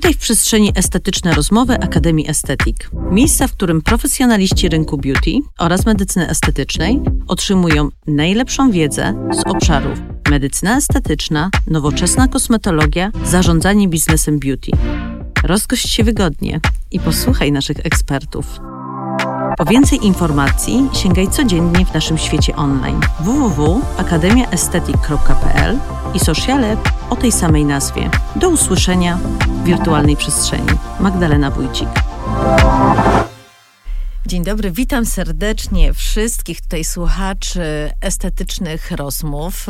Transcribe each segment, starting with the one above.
Witaj w przestrzeni Estetyczne Rozmowy Akademii Estetik. Miejsca, w którym profesjonaliści rynku beauty oraz medycyny estetycznej otrzymują najlepszą wiedzę z obszarów medycyna estetyczna, nowoczesna kosmetologia, zarządzanie biznesem beauty. Rozgość się wygodnie i posłuchaj naszych ekspertów. Po więcej informacji sięgaj codziennie w naszym świecie online www.akademiaestetyk.pl i sociale o tej samej nazwie. Do usłyszenia w wirtualnej przestrzeni. Magdalena Wójcik. Dzień dobry, witam serdecznie wszystkich tutaj słuchaczy estetycznych rozmów,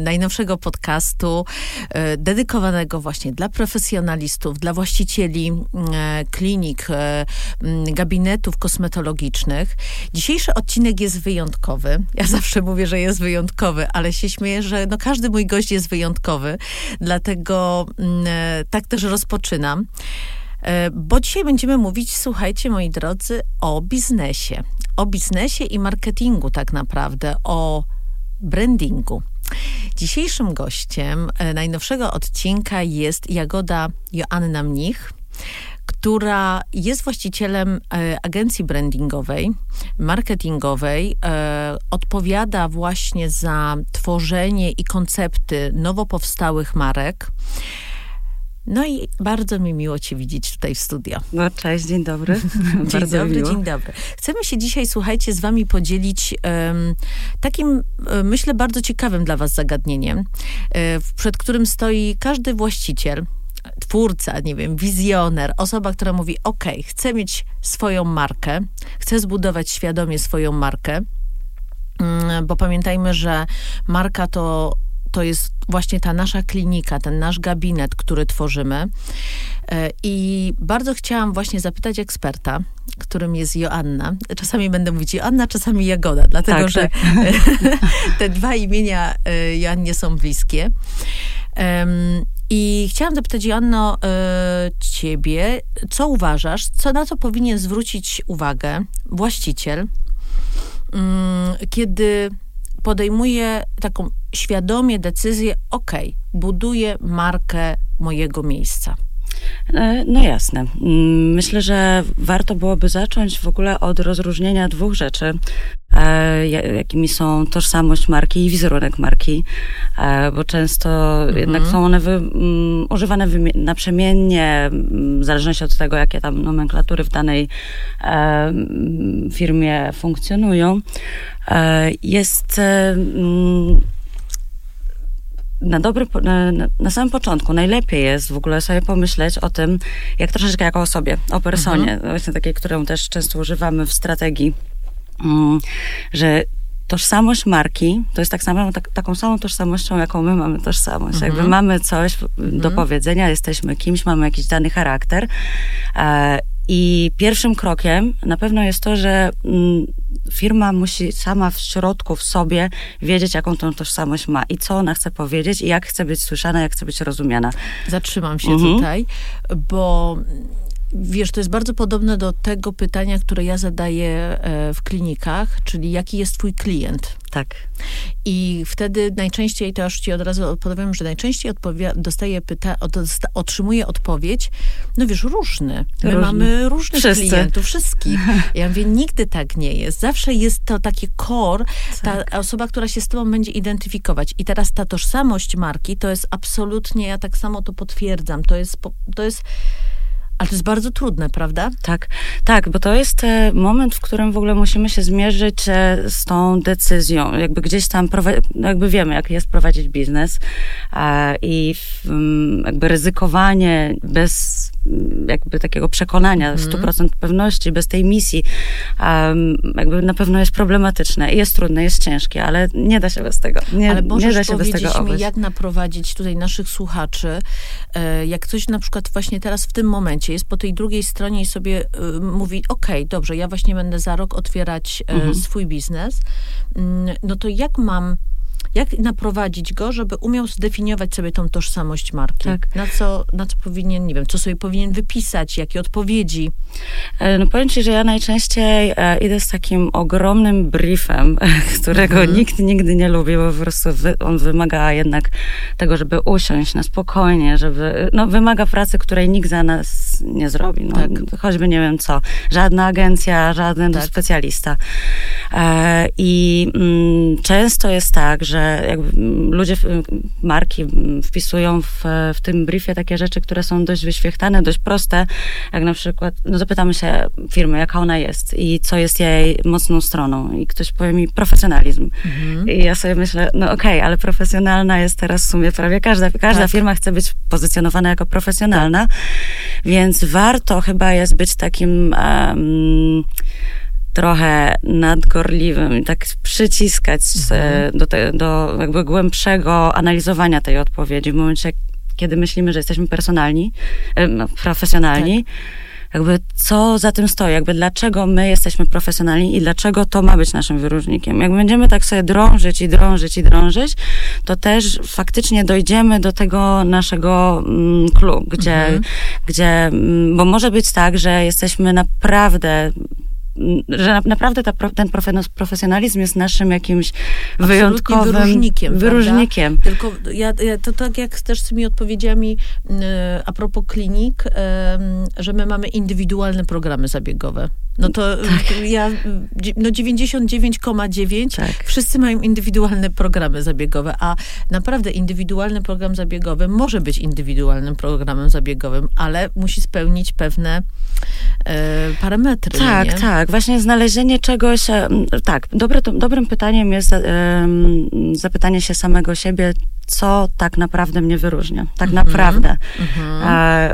najnowszego podcastu e, dedykowanego właśnie dla profesjonalistów, dla właścicieli e, klinik, e, gabinetów kosmetologicznych. Dzisiejszy odcinek jest wyjątkowy. Ja zawsze mówię, że jest wyjątkowy, ale się śmieję, że no każdy mój gość jest wyjątkowy, dlatego tak też rozpoczynam. E, bo dzisiaj będziemy mówić, słuchajcie, moi drodzy, o biznesie. O biznesie i marketingu, tak naprawdę, o brandingu. Dzisiejszym gościem e, najnowszego odcinka jest Jagoda Joanna Mnich która jest właścicielem e, agencji brandingowej, marketingowej, odpowiada właśnie za tworzenie i koncepty nowo powstałych marek. No i bardzo mi miło Cię widzieć tutaj w studio. No cześć, dzień dobry. dzień bardzo dobry, miło. dzień dobry. Chcemy się dzisiaj, słuchajcie, z Wami podzielić um, takim, um, myślę, bardzo ciekawym dla Was zagadnieniem, um, przed którym stoi każdy właściciel, twórca, nie wiem, wizjoner, osoba, która mówi: OK, chcę mieć swoją markę, chcę zbudować świadomie swoją markę. Mm, bo pamiętajmy, że marka to to jest właśnie ta nasza klinika, ten nasz gabinet, który tworzymy. E, I bardzo chciałam właśnie zapytać eksperta, którym jest Joanna. Czasami będę mówić Joanna, czasami Jagoda, dlatego tak, że tak. te dwa imienia e, Joannie są bliskie. I chciałam zapytać, Joanno, e, ciebie, co uważasz, co na co powinien zwrócić uwagę właściciel, mm, kiedy podejmuję taką świadomie decyzję, ok, buduję markę mojego miejsca. E, no jasne. Mm, myślę, że warto byłoby zacząć w ogóle od rozróżnienia dwóch rzeczy, e, jakimi są tożsamość marki i wizerunek marki, e, bo często mhm. jednak są one wy, um, używane naprzemiennie, w zależności od tego, jakie tam nomenklatury w danej firmie funkcjonują. Jest na dobry, na, na, samym początku najlepiej jest w ogóle sobie pomyśleć o tym, jak troszeczkę jako o sobie, o personie, mhm. właśnie takiej, którą też często używamy w strategii, um, że tożsamość marki to jest tak samo, tak, taką samą tożsamością, jaką my mamy tożsamość. Mhm. Jakby mamy coś mhm. do powiedzenia, jesteśmy kimś, mamy jakiś dany charakter. E, i pierwszym krokiem na pewno jest to, że mm, firma musi sama w środku, w sobie wiedzieć, jaką tą tożsamość ma i co ona chce powiedzieć i jak chce być słyszana, jak chce być rozumiana. Zatrzymam się mhm. tutaj, bo Wiesz, to jest bardzo podobne do tego pytania, które ja zadaję e, w klinikach, czyli jaki jest twój klient? Tak. I wtedy najczęściej, to już ci od razu odpowiem, że najczęściej dostaję pyta, otrzymuję odpowiedź, no wiesz, różny. My różny. mamy różnych Wszyscy. klientów, wszystkich. Ja mówię, nigdy tak nie jest. Zawsze jest to takie core, tak. ta osoba, która się z tobą będzie identyfikować. I teraz ta tożsamość marki, to jest absolutnie, ja tak samo to potwierdzam, to jest, to jest ale to jest bardzo trudne, prawda? Tak, tak, bo to jest e, moment, w którym w ogóle musimy się zmierzyć e, z tą decyzją. Jakby gdzieś tam, jakby wiemy, jak jest prowadzić biznes i mm, jakby ryzykowanie bez jakby takiego przekonania, mm. 100% pewności, bez tej misji, jakby na pewno jest problematyczne. Jest trudne, jest ciężkie, ale nie da się bez tego. Nie, ale nie da się bez tego mi, jak naprowadzić tutaj naszych słuchaczy, e, jak ktoś na przykład właśnie teraz w tym momencie jest po tej drugiej stronie i sobie y, mówi, ok, dobrze, ja właśnie będę za rok otwierać y, mhm. swój biznes, y, no to jak mam Jak naprowadzić go, żeby umiał zdefiniować sobie tą tożsamość marki? Tak. Na, co, na co powinien, nie wiem, co sobie powinien wypisać, jakie odpowiedzi? E, no powiem ci, że ja najczęściej e, idę z takim ogromnym briefem, którego Mhm. nikt nigdy nie lubi, bo po prostu on wymaga jednak tego, żeby usiąść na spokojnie, żeby, no wymaga pracy, której nikt za nas nie zrobi. No, Tak. Choćby nie wiem co, żadna agencja, żaden Tak. specjalista. E, I mm, często jest tak, że jakby mm, ludzie, w- marki mm, wpisują w, w tym briefie takie rzeczy, które są dość wyświechtane, dość proste, jak na przykład, no zapytamy się firmy, jaka ona jest i co jest jej mocną stroną i ktoś powie mi profesjonalizm. Mhm. I ja sobie myślę, no okej, ale profesjonalna jest teraz w sumie prawie każda, każda Tak. firma chce być pozycjonowana jako profesjonalna, więc warto chyba jest być takim em, trochę nadgorliwym i tak przyciskać e, do, te, do jakby głębszego analizowania tej odpowiedzi w momencie, kiedy myślimy, że jesteśmy personalni, no, profesjonalni. Jakby co za tym stoi, jakby dlaczego my jesteśmy profesjonalni i dlaczego to ma być naszym wyróżnikiem. Jak będziemy tak sobie drążyć i drążyć i drążyć, to też faktycznie dojdziemy do tego naszego mm, gdzie, Mhm. gdzie, mm, bo może być tak, że jesteśmy naprawdę że na, naprawdę ta, ten profe- profesjonalizm jest naszym jakimś wyjątkowym wyróżnikiem, wyróżnikiem. Tylko ja, ja, to tak jak też z tymi odpowiedziami e, a propos klinik, em, że my mamy indywidualne programy zabiegowe. No to Tak. ja, no 99,9 Tak. wszyscy mają indywidualne programy zabiegowe, a naprawdę indywidualny program zabiegowy może być indywidualnym programem zabiegowym, ale musi spełnić pewne e, parametry. no Tak, nie? Tak. Właśnie znalezienie czegoś. em, Tak, dobre, to, dobrym pytaniem jest em, zapytanie się samego siebie, co tak naprawdę mnie wyróżnia. Tak Mhm. naprawdę. Mhm.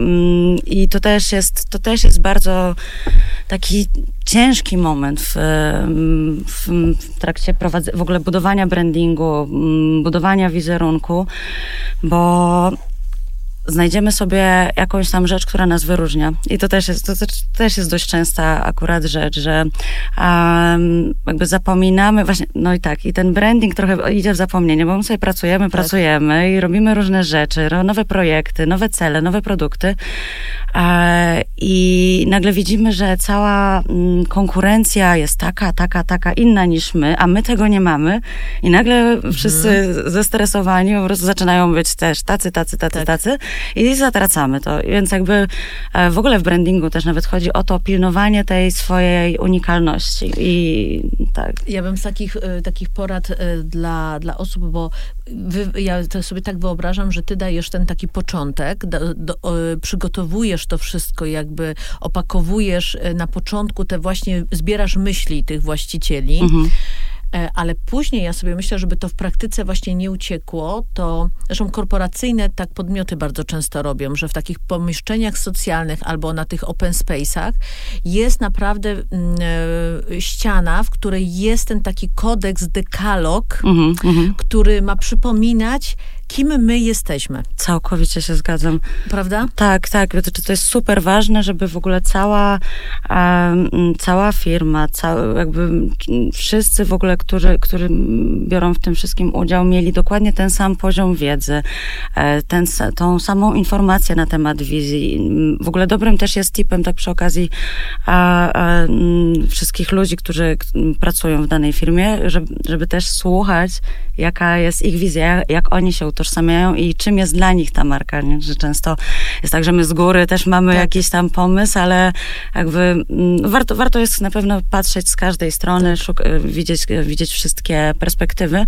Mm, I to też jest, to też jest bardzo taki ciężki moment w, w, w trakcie prowadze, w ogóle budowania brandingu, budowania wizerunku, bo znajdziemy sobie jakąś tam rzecz, która nas wyróżnia. I to też jest, to też, też jest dość częsta akurat rzecz, że um, jakby zapominamy, właśnie, no i tak, i ten branding trochę idzie w zapomnienie, bo my sobie pracujemy, pracujemy i robimy różne rzeczy, nowe projekty, nowe cele, nowe produkty i nagle widzimy, że cała mm, konkurencja jest taka, taka, taka inna niż my, a my tego nie mamy i nagle wszyscy zestresowani po prostu zaczynają być też tacy, tacy, tacy, Tak. tacy i zatracamy to. Więc jakby e, w ogóle w brandingu też nawet chodzi o to pilnowanie tej swojej unikalności i tak. Ja bym z takich, e, takich porad e, dla, dla osób, bo wy, ja sobie tak wyobrażam, że ty dajesz ten taki początek, do, do, e, to wszystko, jakby opakowujesz e, na początku te właśnie, zbierasz myśli tych właścicieli. Mhm. E, Ale później ja sobie myślę, żeby to w praktyce właśnie nie uciekło, to zresztą korporacyjne tak podmioty bardzo często robią, że w takich pomieszczeniach socjalnych albo na tych open space'ach jest naprawdę e, ściana, w której jest ten taki kodeks, dekalog, Mhm, mhm. który ma przypominać, kim my jesteśmy, Całkowicie się zgadzam. prawda? Tak, tak. To, to jest super ważne, żeby w ogóle cała, em, cała firma, cał, jakby wszyscy w ogóle, którzy, którzy biorą w tym wszystkim udział, mieli dokładnie ten sam poziom wiedzy, e, ten, tą samą informację na temat wizji. W ogóle dobrym też jest tipem, tak przy okazji a, a, mm, wszystkich ludzi, którzy pracują w danej firmie, żeby, żeby też słuchać, jaka jest ich wizja, jak oni się utożsamiają i czym jest dla nich ta marka, nie? że często jest tak, że my z góry też mamy Tak. jakiś tam pomysł, ale jakby mm, warto, warto jest na pewno patrzeć z każdej strony, szuk- e, widzieć, e, widzieć wszystkie perspektywy,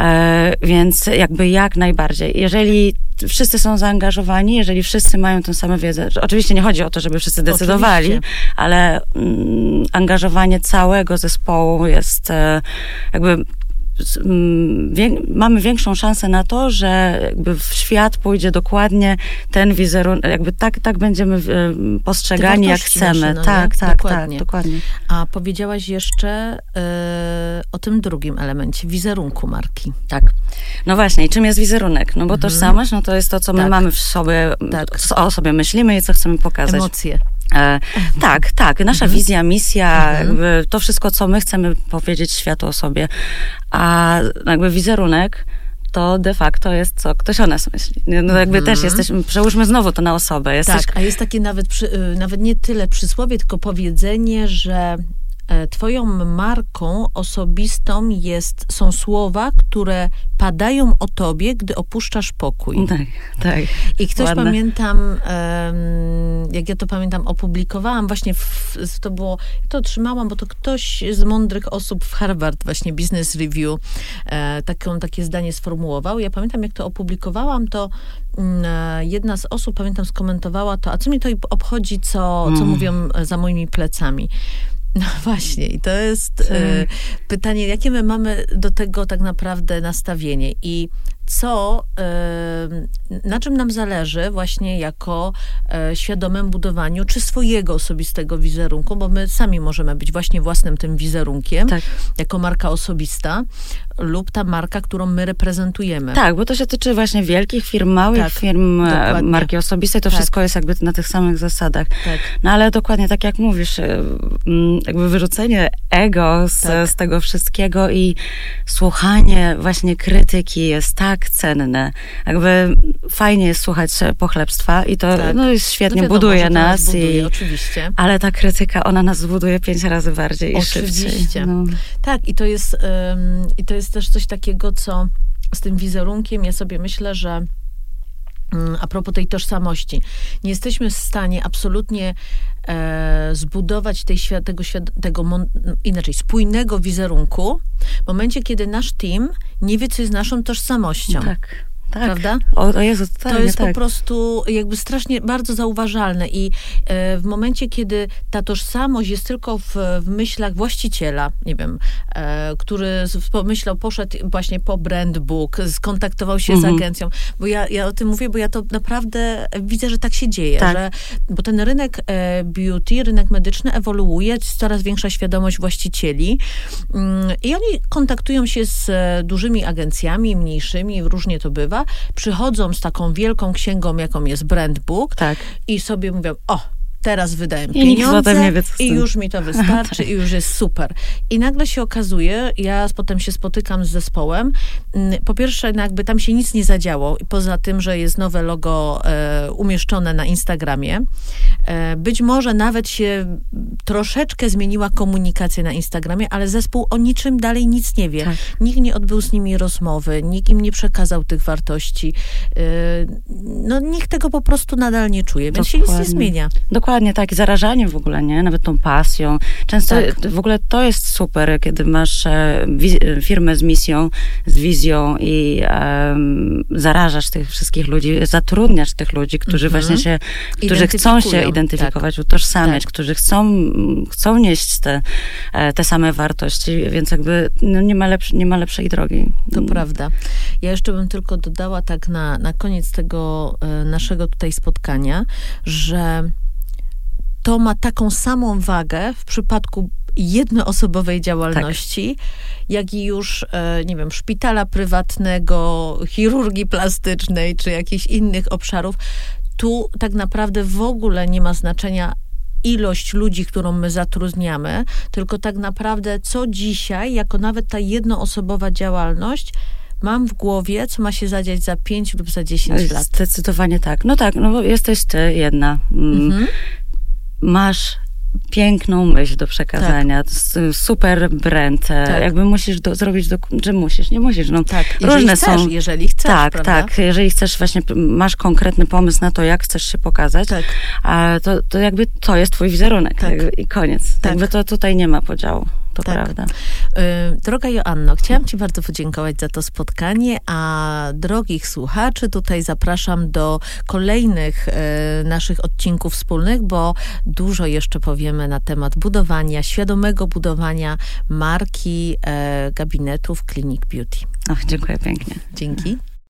e, więc jakby jak najbardziej. Jeżeli wszyscy są zaangażowani, jeżeli wszyscy mają tę samą wiedzę, oczywiście nie chodzi o to, żeby wszyscy decydowali, Oczywiście. ale mm, angażowanie całego zespołu jest e, jakby mm, wię, mamy większą szansę na to, że jakby w świat pójdzie dokładnie ten wizerunek, jakby tak, tak będziemy postrzegani, jak chcemy. nasze, no nie? tak, tak, Dokładnie. tak, dokładnie. A powiedziałaś jeszcze e, o tym drugim elemencie, wizerunku marki. Tak. No właśnie, i czym jest wizerunek? No bo tożsamość, no to jest to, co my Tak. mamy w sobie, Tak. co o sobie myślimy i co chcemy pokazać. Emocje. E, tak, tak. Nasza mhm. wizja, misja, mhm. to wszystko, co my chcemy powiedzieć światu o sobie. A jakby wizerunek to de facto jest co ktoś o nas myśli. No jakby mhm. też jesteśmy, przełóżmy znowu to na osobę. Jesteś... Tak, a jest takie nawet, przy, y, nawet nie tyle przysłowie, tylko powiedzenie, że twoją marką osobistą jest, są słowa, które padają o tobie, gdy opuszczasz pokój. Tak, tak. I ktoś Ładne. pamiętam, jak ja to pamiętam, opublikowałam właśnie, w, to było, ja to otrzymałam, bo to ktoś z mądrych osób w Harvard, właśnie Business Review, e, taką, takie zdanie sformułował. Ja pamiętam, jak to opublikowałam, to mm, e, jedna z osób, pamiętam, skomentowała to, a co mi to obchodzi, co, co mm. mówią za moimi plecami. No właśnie, i to jest y, pytanie, jakie my mamy do tego tak naprawdę nastawienie. I co, na czym nam zależy właśnie jako e, świadomym budowaniu czy swojego osobistego wizerunku, bo my sami możemy być właśnie własnym tym wizerunkiem, tak. jako marka osobista lub ta marka, którą my reprezentujemy. Tak, bo to się tyczy właśnie wielkich firm, małych tak, firm, e, dokładnie. marki osobistej, to tak. wszystko jest jakby na tych samych zasadach. Tak. No ale dokładnie tak jak mówisz, e, jakby wyrzucenie ego z, tak. z tego wszystkiego i słuchanie właśnie krytyki jest tak tak cenne. Jakby fajnie jest słuchać pochlebstwa i to tak. no, świetnie no wiadomo, buduje nas. Buduje, i, oczywiście. Ale ta krytyka, ona nas buduje pięć razy bardziej oczywiście. i szybciej. No. Tak, i to, jest, i to jest też coś takiego, co z tym wizerunkiem, ja sobie myślę, że a propos tej tożsamości. Nie jesteśmy w stanie absolutnie e, zbudować tej, tego, tego inaczej, spójnego wizerunku w momencie, kiedy nasz team nie wie, co jest naszą tożsamością. Tak. Tak. Prawda? O, o Jezu, to jest tak. po prostu jakby strasznie bardzo zauważalne i e, w momencie, kiedy ta tożsamość jest tylko w, w myślach właściciela, nie wiem, e, który pomyślał, poszedł właśnie po brand book, skontaktował się mhm. z agencją, bo ja, ja o tym mówię, bo ja to naprawdę widzę, że tak się dzieje, tak. że, bo ten rynek e, beauty, rynek medyczny ewoluuje, jest coraz większa świadomość właścicieli mm, i oni kontaktują się z e, dużymi agencjami, mniejszymi, różnie to bywa, przychodzą z taką wielką księgą, jaką jest Brand Book tak. i sobie mówią, o, teraz wydałem I pieniądze wie, i już mi to wystarczy tak. i już jest super. I nagle się okazuje, ja potem się spotykam z zespołem, mm, po pierwsze jakby tam się nic nie zadziało, poza tym, że jest nowe logo e, umieszczone na Instagramie. E, być może nawet się troszeczkę zmieniła komunikacja na Instagramie, ale zespół o niczym dalej nic nie wie. Tak. Nikt nie odbył z nimi rozmowy, nikt im nie przekazał tych wartości. E, no nikt tego po prostu nadal nie czuje, więc Dokładnie. się nic nie zmienia. Dokładnie Dokładnie tak, i zarażanie w ogóle, nie? Nawet tą pasją. Często tak. w ogóle to jest super, kiedy masz e, firmę z misją, z wizją i um, zarażasz tych wszystkich ludzi, zatrudniasz tych ludzi, którzy mhm. właśnie się, którzy chcą się identyfikować, tak. utożsamiać, tak. którzy chcą, chcą nieść te, e, te same wartości, więc jakby no, nie, ma nie ma lepszej drogi. To prawda. Ja jeszcze bym tylko dodała tak na, na koniec tego e, naszego tutaj spotkania, że to ma taką samą wagę w przypadku jednoosobowej działalności, tak. jak i już, e, nie wiem, szpitala prywatnego, chirurgii plastycznej, czy jakichś innych obszarów. Tu tak naprawdę w ogóle nie ma znaczenia ilość ludzi, którą my zatrudniamy, tylko tak naprawdę co dzisiaj, jako nawet ta jednoosobowa działalność, mam w głowie, co ma się zadziać za 5 lub za 10 lat. Zdecydowanie tak. No tak, no bo jesteś ty jedna. Mm. Mhm masz piękną myśl do przekazania, tak. super brand, tak. jakby musisz do, zrobić, do, że musisz, nie musisz, no tak. Różne chcesz, są. Jeżeli chcesz, Tak, prawda? tak, jeżeli chcesz właśnie, masz konkretny pomysł na to, jak chcesz się pokazać, tak. a to, to jakby to jest twój wizerunek tak. i koniec. Tak. Jakby to tutaj nie ma podziału to tak. prawda. Y, droga Joanno, chciałam Ci bardzo podziękować za to spotkanie, a drogich słuchaczy tutaj zapraszam do kolejnych y, naszych odcinków wspólnych, bo dużo jeszcze powiemy na temat budowania, świadomego budowania marki y, gabinetów Clinic Beauty. Ach, dziękuję pięknie. Dzięki.